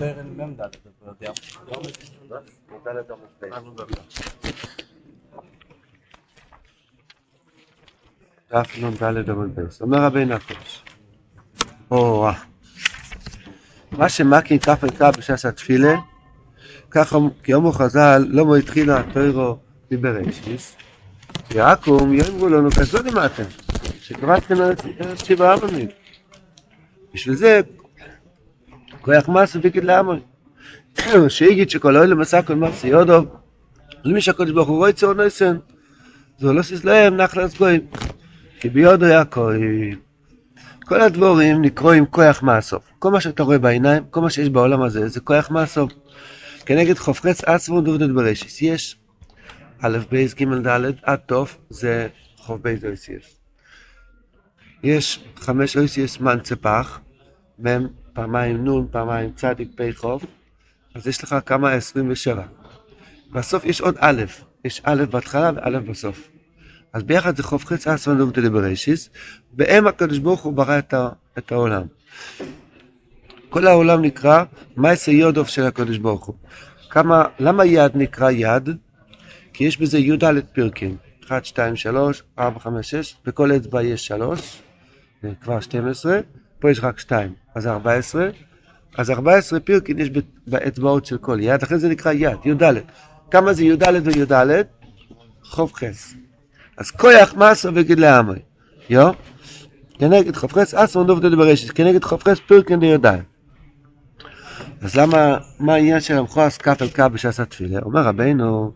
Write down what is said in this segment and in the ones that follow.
טרן מ"ד, אתה יודע. דף נ"ד עמוד בייס. אומר רבינו הקודש. או מה שמקין כף עיקר בש"ס התפילה, ככה כי אומרו חז"ל, לא מו התחילה התוירו מבראשיס, יעקום יאמרו לנו כזאת אתם, שקראתכם ארץ שבעה עממים. בשביל זה, כוח מסו ויקד לעמוי. שיגיד שכל אוהל מסע כל מסי יודו, למי שהקודש ברוך הוא רואה צור נויסן, זו לא סיס להם נחלס גויים. כי ביודו יעקב, כל הדבורים נקרואים כוח מאסוף. כל מה שאתה רואה בעיניים, כל מה שיש בעולם הזה, זה כוח מאסוף. כנגד חופרץ עצמו דובדות ברשיס. יש א', ב', ג', ד', עד תוף, זה חוף ב' אויסיאס. יש חמש אויסיאס מנצפח, מ' פעמיים נ', פעמיים צדיק, פ' חוף, אז יש לך כמה? 27. בסוף יש עוד א', יש א' בהתחלה וא' בסוף. אז ביחד זה חוף חץ אסון דובדו בראשיס, בהם הקדוש ברוך הוא ברא את, ה, את העולם. כל העולם נקרא מייסה יודוב של הקדוש ברוך הוא. כמה, למה יד נקרא יד? כי יש בזה י"ד פרקים, 1, 2, 3, 4, 5, 6, בכל אצבע יש 3, זה כבר 12, פה יש רק 2, אז 14, אז 14 פרקים יש באצבעות של כל יד, לכן זה נקרא יד, י"ד. כמה זה י"ד וי"ד? חוב חס. אז כויח מסו וגדלי עמי, יו? כנגד חופכס אסון דובדו ברשת, כנגד חופכס פרקן לידיים. אז למה, מה העניין של המכועס כף אל כף בשעס התפילה? אומר רבינו,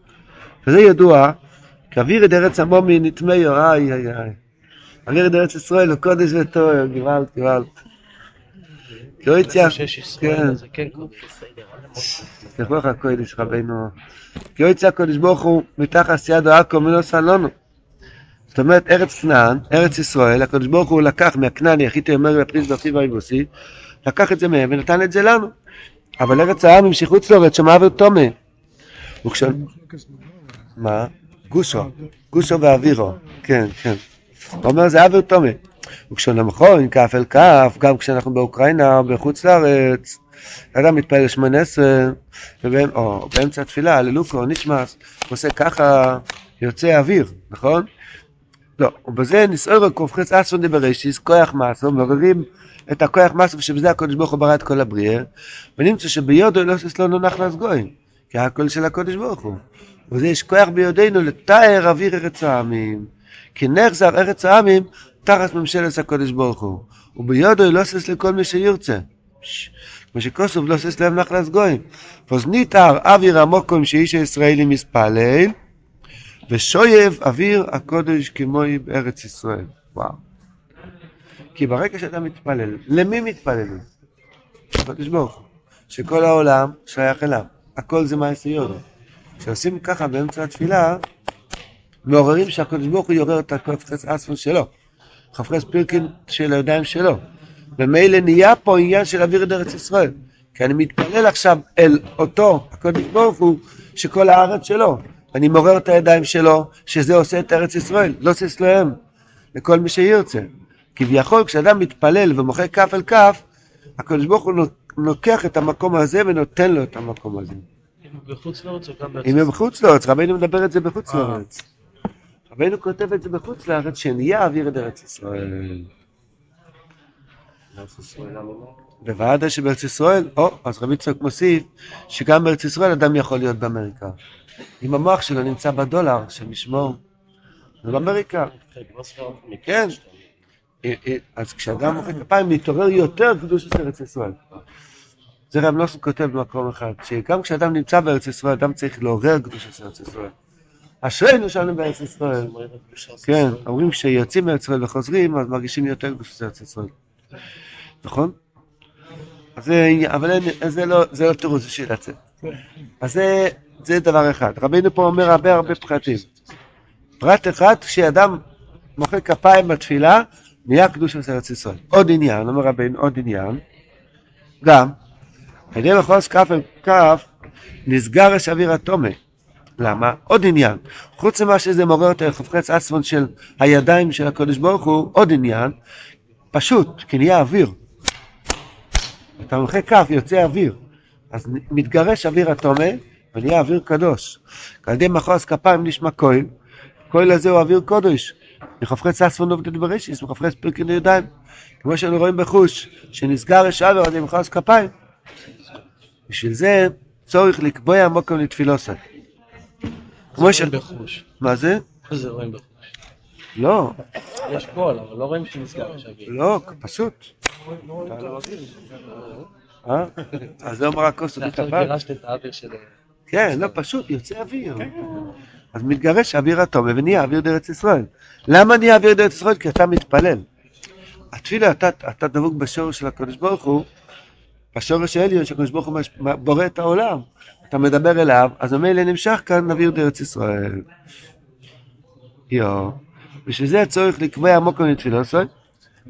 וזה ידוע, כי אוויר את ארץ המומי נטמאו, איי את ארץ ישראל הוא קודש וטוהר, גוואלד, גוואלד. כי לא יציאה, כן. תלכו לך הקודש רבינו. כי לא הקודש ברוך הוא מתחת ידו עכו מלא סלונו. זאת אומרת, ארץ כנען, ארץ ישראל, הקדוש ברוך הוא לקח מהכנעני, הכי תאמר בפריס דרכי והיבוסי, לקח את זה מהם ונתן את זה לנו. אבל ארץ העמים שחוץ לארץ שם עבר תומה. וכש... מה? גושו, גושו ואווירו, כן, כן. אומר זה עבר תומה. וכשנמכון כף אל כף, גם כשאנחנו באוקראינה או בחוץ לארץ, אדם מתפלל שמונה עשרה, או באמצע התפילה, הללוקו, נשמס, עושה ככה, יוצא אוויר, נכון? לא, ובזה נסעור קופחץ אסון דבראשיס, כוח מסו, מעוררים את הכוח מסו, שבזה הקודש ברוך הוא ברא את כל הבריאה, ונמצא שביודו לא ססלונו נחלס גויים, כי הכל של הקודש ברוך הוא. וזה יש כוח ביודנו לתאר אוויר ארץ העמים, כי נחזר ארץ העמים תחת ממשלת הקודש ברוך הוא, וביודו לא סס לכל מי שירצה. כמו שכוסוף לא סס להם נחלס גויים. פוזניתר אוויר המוקום שאיש הישראלי מספלל, ושויב אוויר הקודש כמוי בארץ ישראל. וואו. כי ברגע שאתה מתפלל, למי מתפללים? הקודש ברוך הוא. שכל העולם שייך אליו. הכל זה מעשה יודו. כשעושים ככה באמצע התפילה, מעוררים שהקודש ברוך הוא יעורר את הקופצץ אספון שלו. חפרס פירקין של הידיים שלו. ומילא נהיה פה עניין של אוויר את ארץ ישראל. כי אני מתפלל עכשיו אל אותו הקודש ברוך הוא, שכל הארץ שלו. אני מעורר את הידיים שלו, שזה עושה את ארץ ישראל, לא עושה אצלם, לכל מי שירצה. כביכול כשאדם מתפלל ומוחא כף אל כף, הקדוש ברוך הוא לוקח את המקום הזה ונותן לו את המקום הזה. אם הוא בחוץ לארץ או גם בארץ? אם הוא בחוץ לארץ, רבינו מדבר את זה בחוץ לארץ. רבינו כותב את זה בחוץ לארץ, שנהיה אוויר את ארץ ישראל. בוודאי שבארץ ישראל, או, אז רבי צחוק מוסיף, שגם בארץ ישראל אדם יכול להיות באמריקה. אם המוח שלו נמצא בדולר, שמשמור, זה באמריקה. כן. אז כשאדם מוחא כפיים, מתעורר יותר קדוש של ארץ ישראל. זה רב נוסף כותב במקום אחד, שגם כשאדם נמצא בארץ ישראל, אדם צריך לעורר קדוש של ארץ ישראל. אשרינו שאנו בארץ ישראל. כן, אומרים כשיוצאים מארץ ישראל וחוזרים, אז מרגישים יותר קדוש של ארץ ישראל. נכון? אבל זה לא, זה לא תירוץ בשביל לצאת. אז זה, זה דבר אחד. רבינו פה אומר הרבה הרבה פרטים. פרט אחד, כשאדם מוחא כפיים בתפילה, נהיה קדוש של ארץ ישראל. עוד עניין, אומר רבינו, עוד עניין, גם, על ידי מחוז כף אל כף, נסגר יש אוויר התומה. למה? עוד עניין. חוץ ממה שזה מעורר את החפץ עצמון של הידיים של הקדוש ברוך הוא, עוד עניין, פשוט, כי נהיה אוויר. אתה מוחא כף, יוצא אוויר. אז מתגרש אוויר התומה ונהיה אוויר קדוש. על ידי מחוז כפיים נשמע כהן, כהן הזה הוא אוויר קודש. מחפרץ אספון עובדת בראשיס, מחפרץ פרקין ידיים. כמו שאנו רואים בחוש, שנסגר יש אוויר על ידי מחוז כפיים. בשביל זה צורך לקבוע מוקם לתפילוסי. כמו ש... בחוש. מה זה? זה רואים בחוש? לא, יש קול, אבל לא רואים שנסגר אוויר. לא, פשוט. אה? אז זה אומר הכוס אתה עכשיו כפיים. גירשת את האוויר של... כן, לא, פשוט, יוצא אוויר. אז מתגרש אוויר התומה ונהיה אוויר דארץ ישראל. למה נהיה אוויר דארץ ישראל? כי אתה מתפלל. התפילה, אתה, אתה דבוק בשורש של הקדוש ברוך הוא, בשורש העליון שהקדוש ברוך הוא בורא את העולם. אתה מדבר אליו, אז ממילא נמשך כאן אוויר דארץ ישראל. יו. בשביל זה צריך לתפילה ישראל.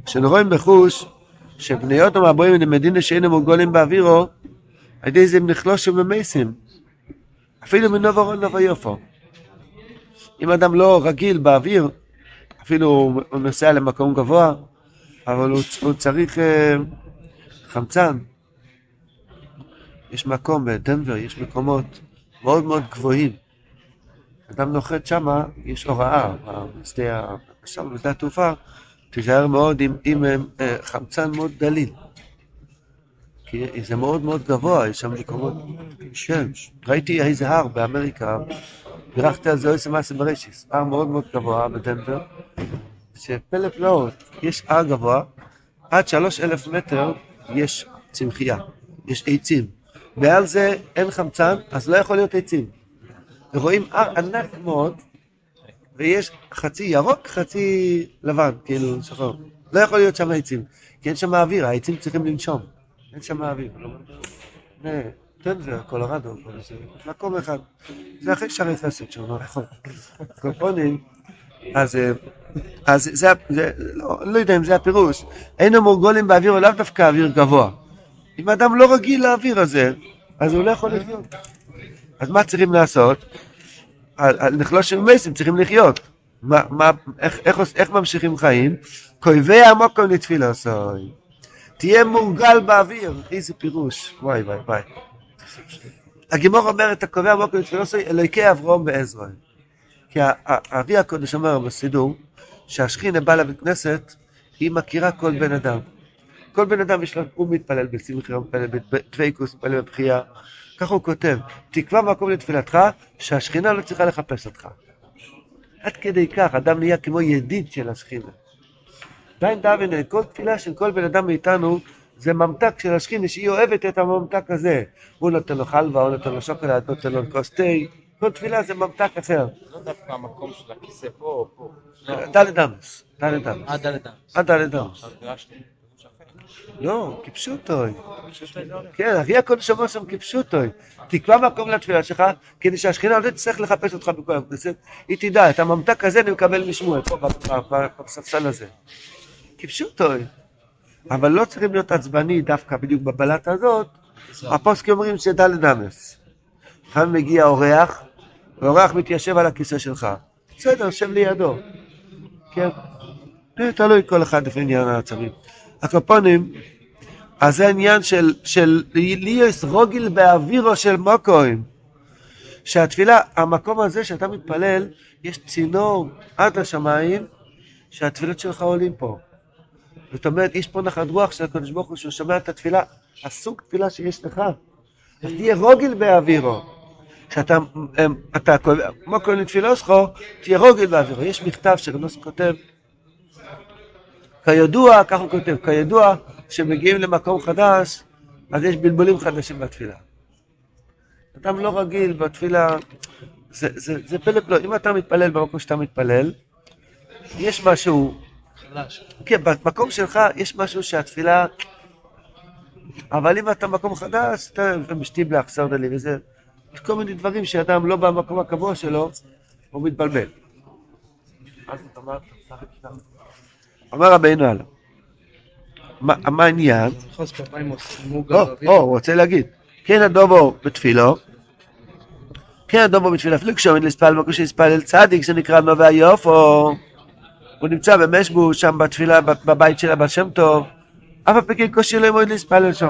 כשאנו רואים בחוש שבני אוטום הבואים למדינה שאינם מורגולים באווירו, על ידי זה הם נחלושים ומסים. אפילו מנובו נובו יופו. אם אדם לא רגיל באוויר, אפילו הוא נוסע למקום גבוה, אבל הוא, הוא צריך אה, חמצן. יש מקום בדנבר, יש מקומות מאוד מאוד גבוהים. אדם נוחת שמה, יש הוראה, בשדה שם בשדה התעופה, תיזהר מאוד עם, עם אה, חמצן מאוד דליל. כי זה מאוד מאוד גבוה, יש שם מקומות... כן, ראיתי איזה הר באמריקה, בירכתי על זה אויסי מעשה בראשיס, הר מאוד מאוד גבוה בדנבר, שפלא פלאות, יש הר גבוה, עד שלוש אלף מטר יש צמחייה, יש עצים, ועל זה אין חמצן, אז לא יכול להיות עצים. ורואים הר ענק מאוד, ויש חצי ירוק, חצי לבן, כאילו שחור. לא יכול להיות שם עצים, כי אין שם אוויר, העצים צריכים לנשום. אין שם אוויר. קולורדו, זה מקום אחד. זה אחרי שערי חסד שם, נכון. קופונים, אז, אה, אז זה, זה, לא, לא יודע אם זה הפירוש, אין המורגולים באוויר, או לאו דווקא אוויר גבוה. אם אדם לא רגיל לאוויר הזה, אז הוא לא יכול לחיות. אז מה צריכים לעשות? על נחלושים ומסים צריכים לחיות. מה, מה, איך, איך, איך ממשיכים חיים? כואבי המוקום לתפילה עשוי. תהיה מורגל באוויר, איזה פירוש, וואי וואי וואי. הגימור אומרת, הקובע המוקום לתפילה עשוי, אלוהיקי אברום ועזרא. כי ה- ה- הארי הקודש אומר בסידור, שהשכינה באה לבית כנסת, היא מכירה כל בן אדם. כל בן אדם יש לו, הוא מתפלל בשמחה, הוא מתפלל בדבקוס, מתפלל בבכייה. ככה הוא כותב, תקבע מקום לתפילתך, שהשכינה לא צריכה לחפש אותך. עד כדי כך, אדם נהיה כמו ידיד של השכינה. דיין דאבינה, כל תפילה של כל בן אדם מאיתנו, זה ממתק של השכינה, שהיא אוהבת את הממתק הזה. הוא נותן לו חלבה, הוא נותן לו שוקולד, נותן לו כוס תה. כל תפילה זה ממתק אחר. לא דווקא המקום של הכיסא פה או פה. דלת אמס, דלת אמס. עד דלת אמס. עד דלת אמס. לא, כפשוטוי. כן, אחי הקודש אומר שם כפשוטוי. תקבע מקום לתפילה שלך, כדי שהשכינה לא תצטרך לחפש אותך בכל הכנסת. היא תדע, את הממתק הזה אני מקבל משמואל, פה בספסל הזה. כפשוטוי. אבל לא צריכים להיות עצבני דווקא בדיוק בבלטה הזאת. הפוסקים אומרים שדלת אמס. לפעמים מגיע אורח, ואורח מתיישב על הכיסא שלך. בסדר, שב לידו. כן. תלוי כל אחד לפי עניין העצבים. הקופונים, אז זה עניין של, של ליאס רוגיל באווירו של מוקוים. שהתפילה, המקום הזה שאתה מתפלל, יש צינור עד לשמיים, שהתפילות שלך עולים פה. זאת אומרת, יש פה נחת רוח של הקדוש ברוך הוא, שהוא שומע את התפילה, הסוג תפילה שיש לך. אז תהיה רוגיל באווירו. כשאתה, אמ, אתה, מוקוים לתפילה שלך, תהיה רוגיל באווירו. יש מכתב שרנוס כותב, כידוע, כך הוא כותב, כידוע, כשמגיעים למקום חדש, אז יש בלבולים חדשים בתפילה. אדם לא רגיל בתפילה, זה, זה, זה פלא פלא, אם אתה מתפלל במקום שאתה מתפלל, יש משהו. כן, במקום שלך יש משהו שהתפילה, אבל אם אתה במקום חדש, אתה משתיב לך, סרדה לי וזה, יש כל מיני דברים שאדם לא במקום הקבוע שלו, הוא מתבלבל. אז אתה אומר, אומר רבינו הלאה. מה העניין? או, באוויר. או, הוא רוצה להגיד. כן הדובו בתפילו, כן הדובו בתפילה, אפילו כשעומד לספל מקום שיספל צדיק, זה נקרא נובע יופו. הוא נמצא במשבו, שם בתפילה, בבית של הבעל שם טוב, אף פי כן קושי לא ימוד לספלל שם.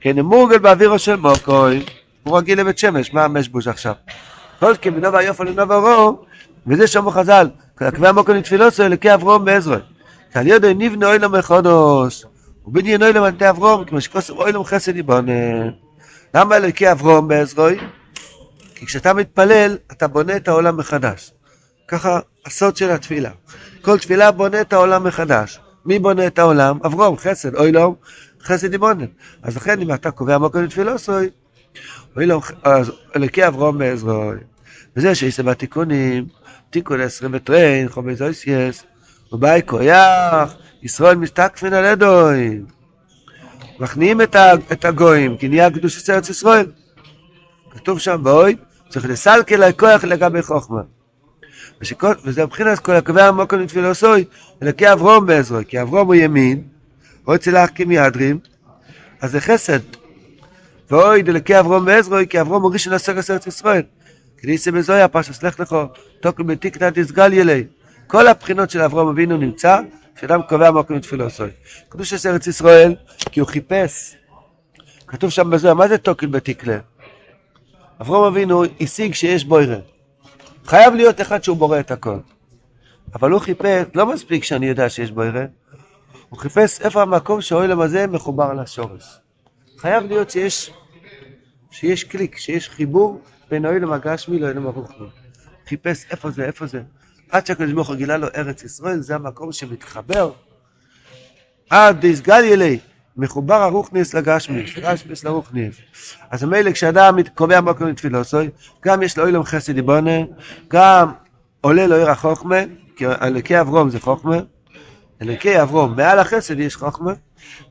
כן, מורגל באווירו של מוקוי, הוא רגיל לבית שמש, מה המשבוש עכשיו? כל כבנו ויופו לנובו רו, וזה שמו חז"ל, קווי המוקו לתפילוסו אלוקי אברום בעזרו. שעל ידו נבנה אוילום מחודש, ובניין אוילום על ידי אברום, כמו שכוסם אוילום חסד יבונה. למה אלוקי אברום בעזרוי? כי כשאתה מתפלל, אתה בונה את העולם מחדש. ככה הסוד של התפילה. כל תפילה בונה את העולם מחדש. מי בונה את העולם? אברום, חסד, אוילום, חסד יבונה. אז לכן אם אתה קובע מקום לתפילוסוי, אוילום, אז אלוקי אברום בעזרוי. וזה שיש בתיקונים, תיקון עשרים וטריין, חומי זויסייס, ובאי כויח, ישראל מסתקפין על ידוי. מכניעים את, הגויים, כי נהיה קדושת ארץ ישראל. כתוב שם באוי, צריך לסלקל על כוח לגבי חוכמה. ושכל, וזה מבחינת כל הקובע המוקר לתפילוסוי, אלוקי אברום בעזרו, כי אברום הוא ימין, או אצל האחכים ידרים, אז זה חסד. ואוי דלקי אברום בעזרו, כי אברום הוא ראשון עשר ארץ ישראל. כניסי בזויה, פרשס לך לך, תוקל בתיקנא תסגל ילי. כל הבחינות של אברום אבינו נמצא, כשאדם קובע מקום לתפילוסוי. קדוש ארץ ישראל, כי הוא חיפש. כתוב שם בזויה, מה זה תוקל בתיקלה? אברום אבינו השיג שיש בוירה. חייב להיות אחד שהוא בורא את הכל. אבל הוא חיפש, לא מספיק שאני יודע שיש בוירה, הוא חיפש איפה המקום שהאוילם הזה מחובר לשורש. חייב להיות שיש, שיש קליק, שיש חיבור בין האוילם הגשמי לאוילם הרוחני. חיפש איפה זה, איפה זה. עד שהקדוש ברוך הוא גילה לו ארץ ישראל, זה המקום שמתחבר. עד דסגל ילי, מחובר הרוחניס לגשמיס, גשמיס לרוחניס. אז מילא כשאדם קובע מקום לתפילוסוי, גם יש לו אילום חסד יבונה, גם עולה לו עיר החוכמה, כי אלוקי אברום זה חוכמה, אלוקי אברום, מעל החסד יש חוכמה,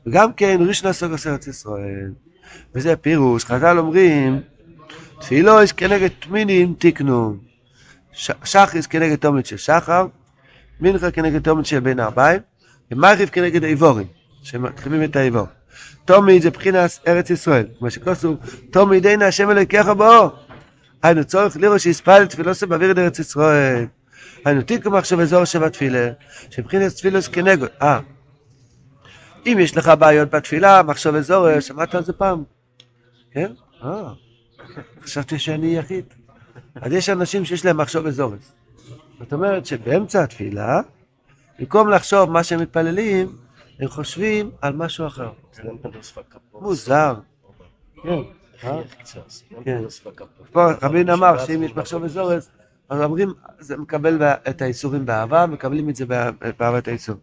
וגם כן ראשון הסוגוס ארץ ישראל. וזה פירוש, חז"ל אומרים, תפילו יש כנגד תמינים תיקנו. שחריס כנגד תומית של שחר, מנחה כנגד תומית של בין הארבעים, ומרחיב כנגד האיבורים, שמרחיבים את האיבור. תומית זה בחינס ארץ ישראל, כמו שכוסו, תומית דין השם אלוקיך בו. היינו צורך לראות שיספל תפילוסו באוויר את ארץ ישראל. היינו תיקו מחשב אזור שבתפילה, שבחינס תפילוס כנגד. אה, אם יש לך בעיות בתפילה, מחשב אזור, שמעת על זה פעם? כן? אה, חשבתי שאני יחיד. אז יש אנשים שיש להם מחשוב אזורס. זאת אומרת שבאמצע התפילה, במקום לחשוב מה שהם מתפללים, הם חושבים על משהו אחר. מוזר. כן. אה? כן. רבין אמר שאם יש מחשוב אזורס, אז אומרים, זה מקבל את האיסורים באהבה, מקבלים את זה באה- באהבת האיסור.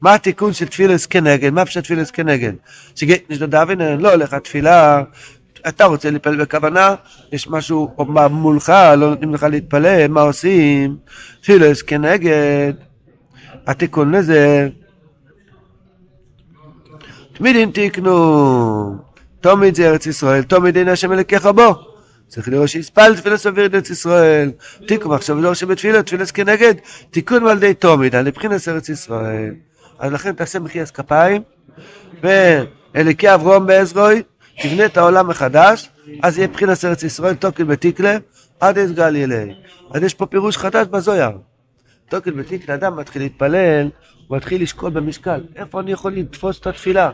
מה התיקון של תפילס כנגד? מה פשוט תפילס כנגד? שגית נשדוד לא הולך התפילה, אתה רוצה להתפלל בכוונה, יש משהו מה מולך, לא נותנים לך להתפלל, מה עושים? תפילס כנגד. התיקון לזה, תמיד תיקנו, תמיד זה ארץ ישראל, תמיד אין השם אלוקיך בו. צריך לראות שיספל תפילס אוויר את ארץ ישראל. תיקון עכשיו לא שבתפילה, תפילס כנגד, תיקון על ידי תמיד, על מבחינת ארץ ישראל. אז לכן תעשה מחיית כפיים, ואלוקי אברום בעזרוי, תבנה את העולם מחדש, אז יהיה מבחינת ארץ ישראל, תוקל בתיקלה, עד אסגל ילי. אז יש פה פירוש חדש בזויר. תוקל בתיקלה, אדם מתחיל להתפלל, הוא מתחיל לשקול במשקל, איפה אני יכול לתפוס את התפילה?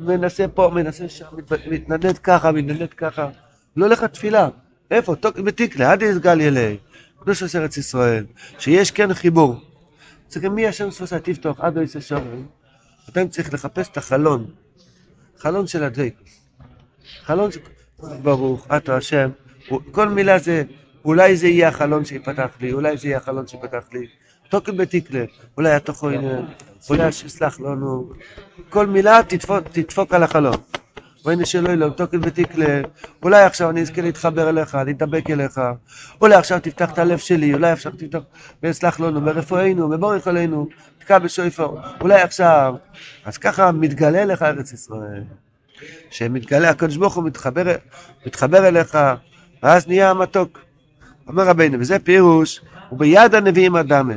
מנסה פה, מנסה שם, מת- מתנדד ככה, מתנדד ככה. לא לך תפילה. איפה? תוקל בתיקלה, עד יסגל ילי. קדוש ארץ ישראל. שיש כן חיבור. צריכים מי השם ספוסה תפתוח עד לא יצא שורם. אתם צריך לחפש את החלון. חלון של הדבקוס. חלון ש... ברוך, אתה השם. כל מילה זה, אולי זה יהיה החלון שיפתח לי, אולי זה יהיה החלון שיפתח לי. תוקל בתיקלה, אולי התוכו הנה, אולי שיסלח לנו. כל מילה תדפוק, תדפוק על החלון. ואין שלא אלוהים, תוקל ותקלה, אולי עכשיו אני אזכה להתחבר אליך, להתדבק אליך, אולי עכשיו תפתח את הלב שלי, אולי עכשיו תפתח, ויסלח לנו, ברפואנו, בבורך עלינו, תקע בשויפו, אולי עכשיו. אז ככה מתגלה לך ארץ ישראל. שמתגלה, הקדוש ברוך הוא מתחבר, מתחבר אליך, ואז נהיה המתוק. אומר רבינו, וזה פירוש, וביד הנביאים אדמה.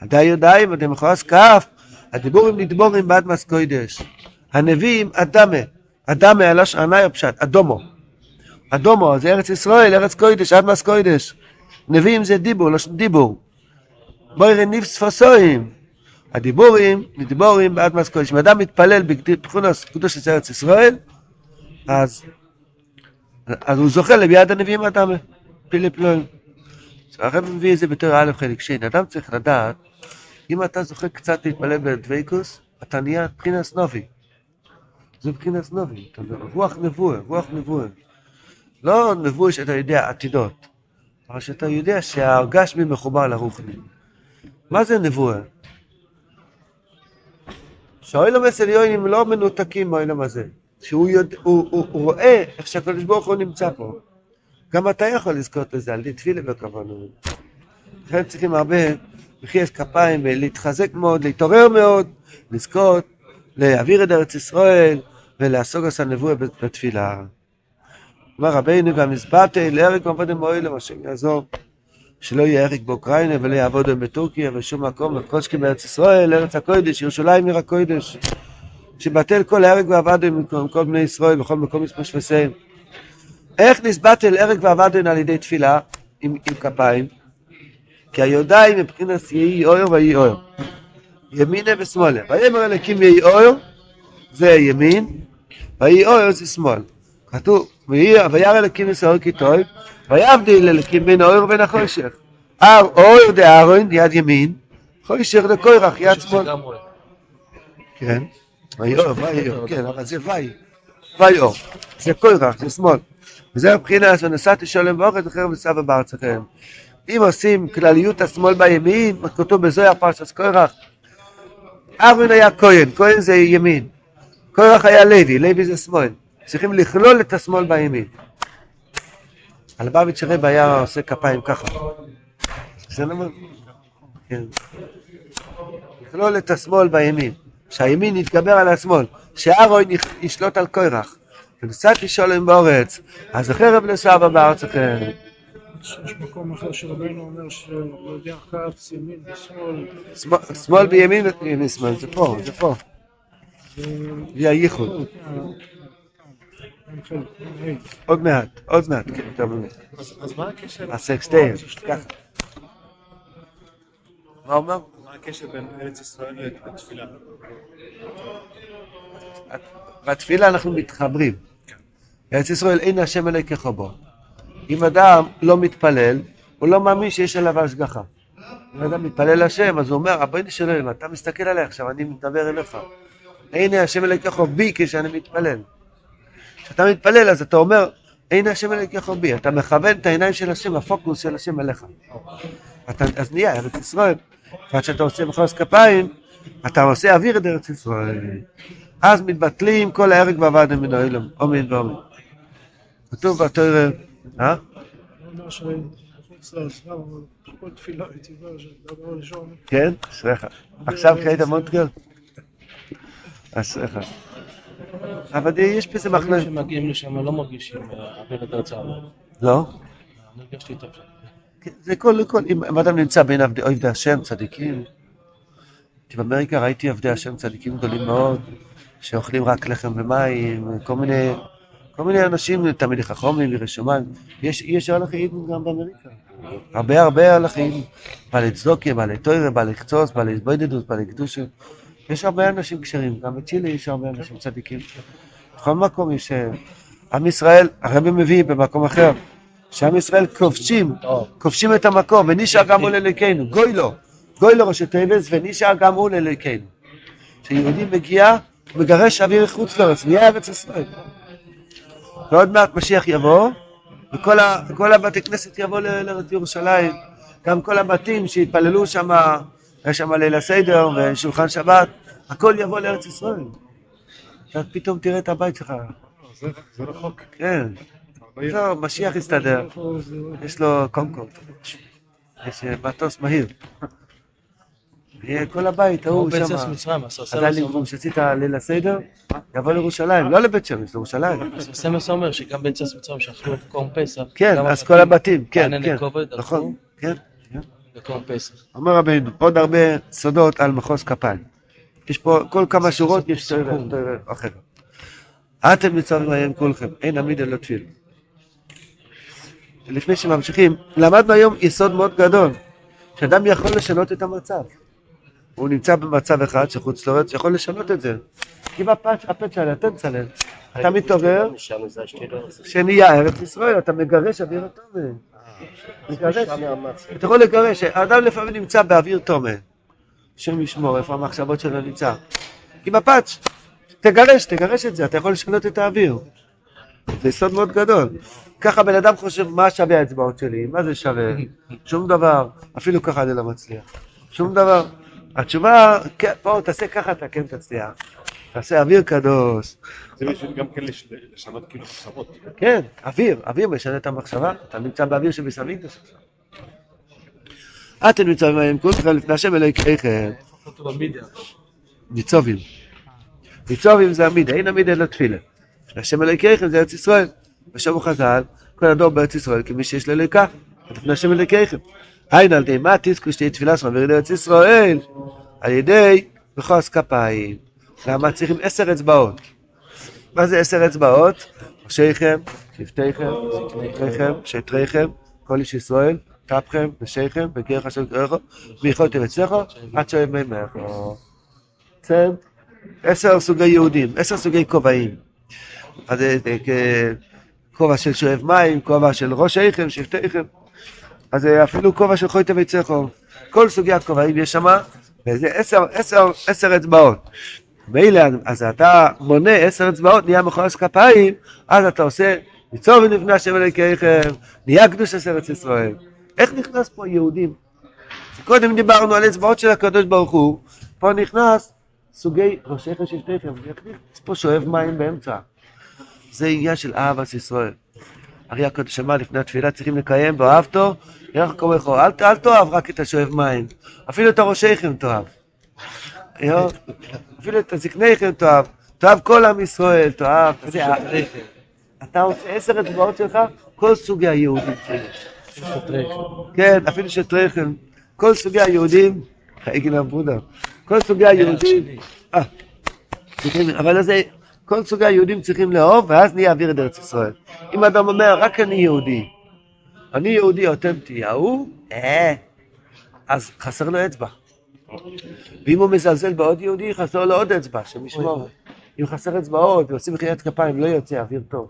עדי ידיים, אתם מכועס כף, הדיבורים נדבורים בעד מסקוידש. הנביאים אדמה, אדמה הלשון ענאי פשט, אדומו. אדומו זה ארץ ישראל, ארץ קוידש, עד מס קוידש. נביאים זה דיבור, לשון דיבור. בואי ניב ספסויים. הדיבורים, נדבורים בעד מס קוידש. אם אדם מתפלל בתכונס קדוש ארץ ישראל, אז, אז הוא זוכה לביד הנביאים אדם, פיליפ לוין. הרב מביא את זה בתור א' חלק שני. אדם צריך לדעת, אם אתה זוכה קצת להתפלל בדוויקוס, אתה נהיה מבחינת נובי. זה מבחינת נובי. רוח נבואה, רוח נבואה. לא נבואה שאתה יודע עתידות, אבל שאתה יודע שהגשמי מחובר לרוחני. מה זה נבואה? שהאוילם אצל יוינים לא מנותקים מהאוילם הזה. שהוא יודע, הוא, הוא, הוא רואה איך שהקדוש ברוך הוא נמצא פה. גם אתה יכול לזכות לזה, על ידי תפילה בכוונו. לכן צריכים הרבה מחיית כפיים ולהתחזק מאוד, להתעורר מאוד, לזכות, להעביר את ארץ ישראל ולעסוק עשה נבואה בתפילה. אמר רבינו גם הסברתי להרג ועבודם מועילם, השם יעזור. שלא יהיה הרג באוקראינה ולא יעבוד בטורקיה ושום מקום, וקושקי בארץ ישראל, ארץ הקודש, ירושלים עיר הקודש. שבטל כל הרג ועבדן עם כל בני ישראל בכל מקום וסיים. איך נסבטל הרג ועבדן על ידי תפילה עם, עם כפיים? כי היודעים מבחינת יהי אויר ויהי אויר. ימינה ושמאלה. ויאמר אלוקים יהי אויר זה ימין, ויהי אויר זה שמאל. כתוב, וירא אלוקים ישראל כי טוב, ויבדיל אלוקים בין האויר ובין החושך. הר אויר דאהרון יד ימין, חושך דקוירח יד שמאל. כן. כן, אבל זה ויי, ויאור, זה קוירח, זה שמאל. וזה הבחינה שנסעתי שולם באוכל וחרב וסבא בארצכם. אם עושים כלליות השמאל בימין, כתוב בזוהר פרשת קוירח, ארון היה כהן, כהן זה ימין, קוירח היה לוי, לוי זה שמאל. צריכים לכלול את השמאל בימין. הלבביץ' רב היה עושה כפיים ככה. זה לא... כן. לכלול את השמאל בימין. שהימין יתגבר על השמאל, שארוי ישלוט על קוירח. ונשאתי שולם באורץ, אז החרב לסבא בארץ אחר. יש מקום אחר שרבנו אומר שיודע כץ, ימין ושמאל. שמאל בימין וימין שמאל, זה פה, זה פה. זה הייחוד. עוד מעט, עוד מעט, כן, יותר באמת. אז מה הקשר? הסקסטיין, ככה. מה אומר? מה הקשר בין ארץ ישראל לתפילה? בתפילה אנחנו מתחברים. ארץ ישראל אין השם אלוהיכך בו. אם אדם לא מתפלל, הוא לא מאמין שיש עליו השגחה. אם אדם מתפלל לשם, אז הוא אומר, רבנו של אלוהים, אתה מסתכל עליי עכשיו, אני מדבר אליך. הנה השם אלוהיכך בי כשאני מתפלל. כשאתה מתפלל, אז אתה אומר, הנה השם אלוהיכך בי. אתה מכוון את העיניים של השם, הפוקוס של השם אליך. אתה, אז נהיה ארץ ישראל. ועד שאתה עושה מחוז כפיים, אתה עושה אוויר את ארץ ישראל. אז מתבטלים כל ההרג והוועד מן האילום, אומין ואומין. כתוב בתורה, אה? כן? אשריך. עכשיו כשהיית מונטגר? אשריך. אבל יש בזה מחלוקת. שמגיעים לשם לא מרגישים אה, אוויר את ארץ הארץ. לא? אני הרגשתי שם. כן, זה כל, כל, אם אדם נמצא בין עבדי עבדי השם, צדיקים. כי באמריקה ראיתי עבדי השם צדיקים גדולים מאוד, שאוכלים רק לחם ומים, כל מיני, כל מיני אנשים, תלמידי חכמים, יראי שמיים. יש, יש הלכים גם באמריקה. הרבה הרבה הלכים, בעלי צדוקיה, בעלי טוירה, בעלי חצוץ, בעלי התבודדות, בעלי קדושה. יש הרבה אנשים כשרים, גם בצ'ילה יש הרבה אנשים צדיקים. בכל מקום יש... אה, עם ישראל, הרבי מביא במקום אחר, שעם ישראל כובשים, כובשים את המקום, ונשאר גם הוא לאלוקינו, גוי לו, גוי לו ראשי תיבס, ונשאר גם הוא לאלוקינו. כשיהודי מגיע, מגרש אוויר חוץ לארץ, נהיה ארץ ישראל. ועוד מעט משיח יבוא, וכל הבתי כנסת יבוא לארץ ירושלים, גם כל הבתים שהתפללו שם, היה שם ליל הסדר ושולחן שבת, הכל יבוא לארץ ישראל. ואז פתאום תראה את הבית שלך. זה רחוק. כן. לא, משיח יסתדר. יש לו קונקורד. יש אה, מטוס מהיר. כל הבית הוא ההוא שם. אז סמס כבר שעשית ליל הסדר, יבוא לירושלים, לא לבית שמש, לירושלים. סמס אומר שגם ביצס מצרים שאכלו קורם פסח. כן, אז כל הבתים, כן, כן. נכון, כן. כן. פסח. אומר רבינו, עוד הרבה סודות על מחוז כפיים. יש פה, כל כמה שורות יש תואר אחר. אתם מצווים היום כולכם, אין עמיד אלא תפיל. לפני שממשיכים, למדנו היום יסוד מאוד גדול, שאדם יכול לשנות את המצב. הוא נמצא במצב אחד שחוץ לארץ יכול לשנות את זה. אם הפת שלה, אתה מצלם. אתה מתעורר, שנהיה ארץ ישראל, אתה מגרש אוויר התומה. אתה יכול לגרש, האדם לפעמים נמצא באוויר תומה. השם ישמור, איפה המחשבות שלו נמצא. עם הפאץ', תגרש, תגרש את זה, אתה יכול לשנות את האוויר. זה יסוד מאוד גדול. ככה בן אדם חושב, מה שווה האצבעות שלי? מה זה שווה? שום דבר. אפילו ככה אני לא מצליח. שום דבר. התשובה, כן, פה תעשה ככה, אתה כן תצליח. תעשה אוויר קדוש. זה בשביל גם כן לש- לשנות כאילו מחשבות. כן, אוויר, אוויר משנה את המחשבה. אתה נמצא באוויר שבסמינטוס עכשיו. אתם נמצאים בהם כולכם לפני השם אלוהיכם. ניצובים. ניצובים זה המידה, אין המידה אלא תפילה. השם אלוהיכם זה ארץ ישראל. ושמו חז"ל, כל הדור בארץ ישראל כמי שיש לו אלוהיקה. לפני השם אלוהיכם. היינו על ידי מה תזכו שתהיה תפילה שלך וירד ארץ ישראל? על ידי בכוס כפיים. למה צריכים עשר אצבעות? מה זה עשר אצבעות? ראשיכם, שבטיכם, זקניכם, שטריכם, כל איש ישראל, טפכם, נשיכם, בגרך אשר קראך, ויכולתם אצלך, עד שאוהב ממך. כן? עשר סוגי יהודים, עשר סוגי כובעים. אז זה כ- כובע של שואב מים, כובע של ראש איכם, שבטיכם. אז זה אפילו כובע של חוי תביצךו. כל סוגי הכובעים יש שם, וזה עשר, עשר, עשר אצבעות. מילא, אז אתה מונה עשר אצבעות, נהיה מכועס כפיים, אז אתה עושה, ניצור ונבנה השם אלוהיכם, נהיה קדוש עשר ארץ ישראל. איך נכנס פה יהודים? קודם דיברנו על אצבעות של הקדוש ברוך הוא, פה נכנס סוגי שבטיכם, יש פה שואב מים באמצע. זה עניין של אהבת ישראל. הרי הקדוש אמר לפני התפילה צריכים לקיים ואהבתו, ירח כמוך, אל, אל תאהב רק את השואב מים, אפילו את הראשיכם תאהב. אפילו את הזקניכם תאהב, תאהב כל עם ישראל, תאהב, אתה עושה עשר אצבעות שלך, כל סוגי היהודים. כן, אפילו שטרייכם, כל סוגי היהודים, חייגן אבודה, כל סוגי היהודים, אה, אבל זה, כל סוגי היהודים צריכים לאהוב, ואז נהיה אוויר את ארץ ישראל. אם אדם אומר, רק אני יהודי, אני יהודי אותנטי, ההוא, אה, אז חסר לו אצבע. ואם הוא מזלזל בעוד יהודי, חסר לו עוד אצבע, שמשמור. אם חסר אצבעות ועושים מחיית כפיים, לא יוצא אוויר טוב.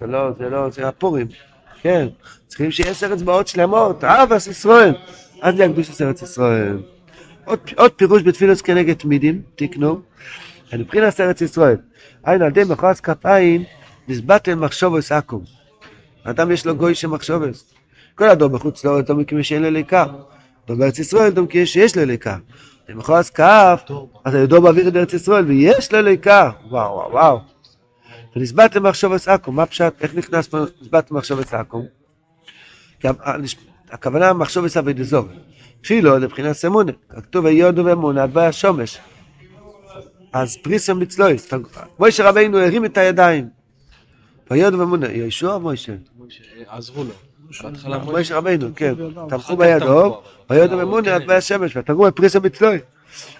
זה לא, זה לא, זה הפורים. כן, צריכים שיהיה עשר אצבעות שלמות, אהבס ישראל. אז נהיה קדוש עשר ארץ ישראל. עוד, עוד פירוש בתפילוס כנגד תמידים, תקנו. מבחינת ארץ ישראל. היינו על ידי מחרץ כפיים, נסבטל מחשובס עכו"ם. אדם יש לו גוי של מחשובס. כל הדור בחוץ לארץ דום כמי שאין לו ליקה. בארץ ישראל דום כמי שיש לו ליקה. במחרץ כף, אז הידוע באוויר את ארץ ישראל, ויש לו ליקה. וואו וואו וואו. ונסבט למחשבת עכו"ם, מה פשט? איך נכנס פה נסבט למחשבת עכו"ם? כי ה- הכוונה מחשבת אבי דזור. תפילו לבחינת סמונה, כתוב ויודו ואמונה ביה שומש. אז פריסם מצלויס, מוישה רבינו הרים את הידיים. ויודו ואמונה, יהושע או מוישה? עזרו לו. בהתחלה מוישה רבינו, כן, תמכו בידו, ויודו ואמונה עד ביה שמש, ותגרו בפריסם מצלוי.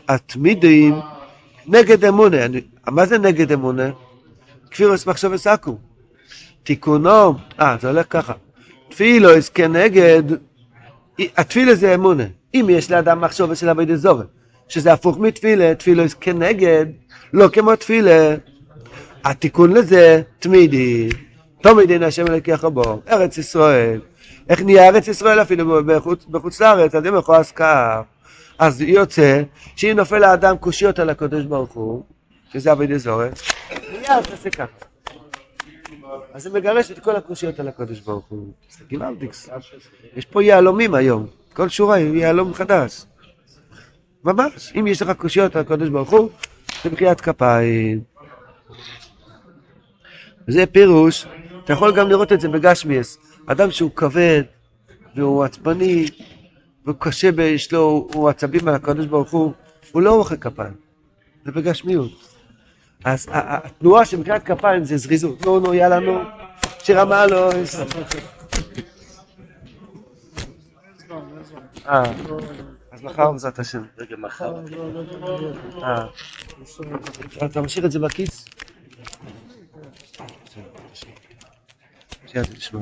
התמידים נגד אמונה, מה זה נגד אמונה? כפירוס מחשבת עכו"ם. תיקונו, אה, זה הולך ככה. תפילוס כנגד, התפילה זה אמונה. אם יש לאדם מחשבת של אבי דזורת, שזה הפוך מתפילה, תפילוס כנגד, לא כמו תפילה. התיקון לזה, תמידי. תמיד אין השם אלוקיך בו, ארץ ישראל. איך נהיה ארץ ישראל אפילו בחוץ, בחוץ לארץ, אז אם יכול עסקה. אז יוצא שאם נופל האדם קושיות על הקדוש ברוך הוא, שזה אבי דזורת, מיד תעשה ככה. אז זה מגרש את כל הקושיות על הקדוש ברוך הוא. זה גוואלדיקס. יש פה יהלומים היום. כל שורה היא יהלום חדש. ממש. אם יש לך קושיות על הקדוש ברוך הוא, זה מחיית כפיים. וזה פירוש, אתה יכול גם לראות את זה בגשמיאס. אדם שהוא כבד, והוא עצבני, והוא קשה, יש לו, הוא עצבים על הקדוש ברוך הוא, הוא לא מוחא כפיים. זה בגשמיות. אז התנועה של מחיית כפיים זה זריזות. נו, נו, יאללה, נו. שיר המעלוס. אה, אז מחר בעזרת השם. רגע, מחר. אה, אתה משאיר את זה בכיס? שיהיה, תשמע.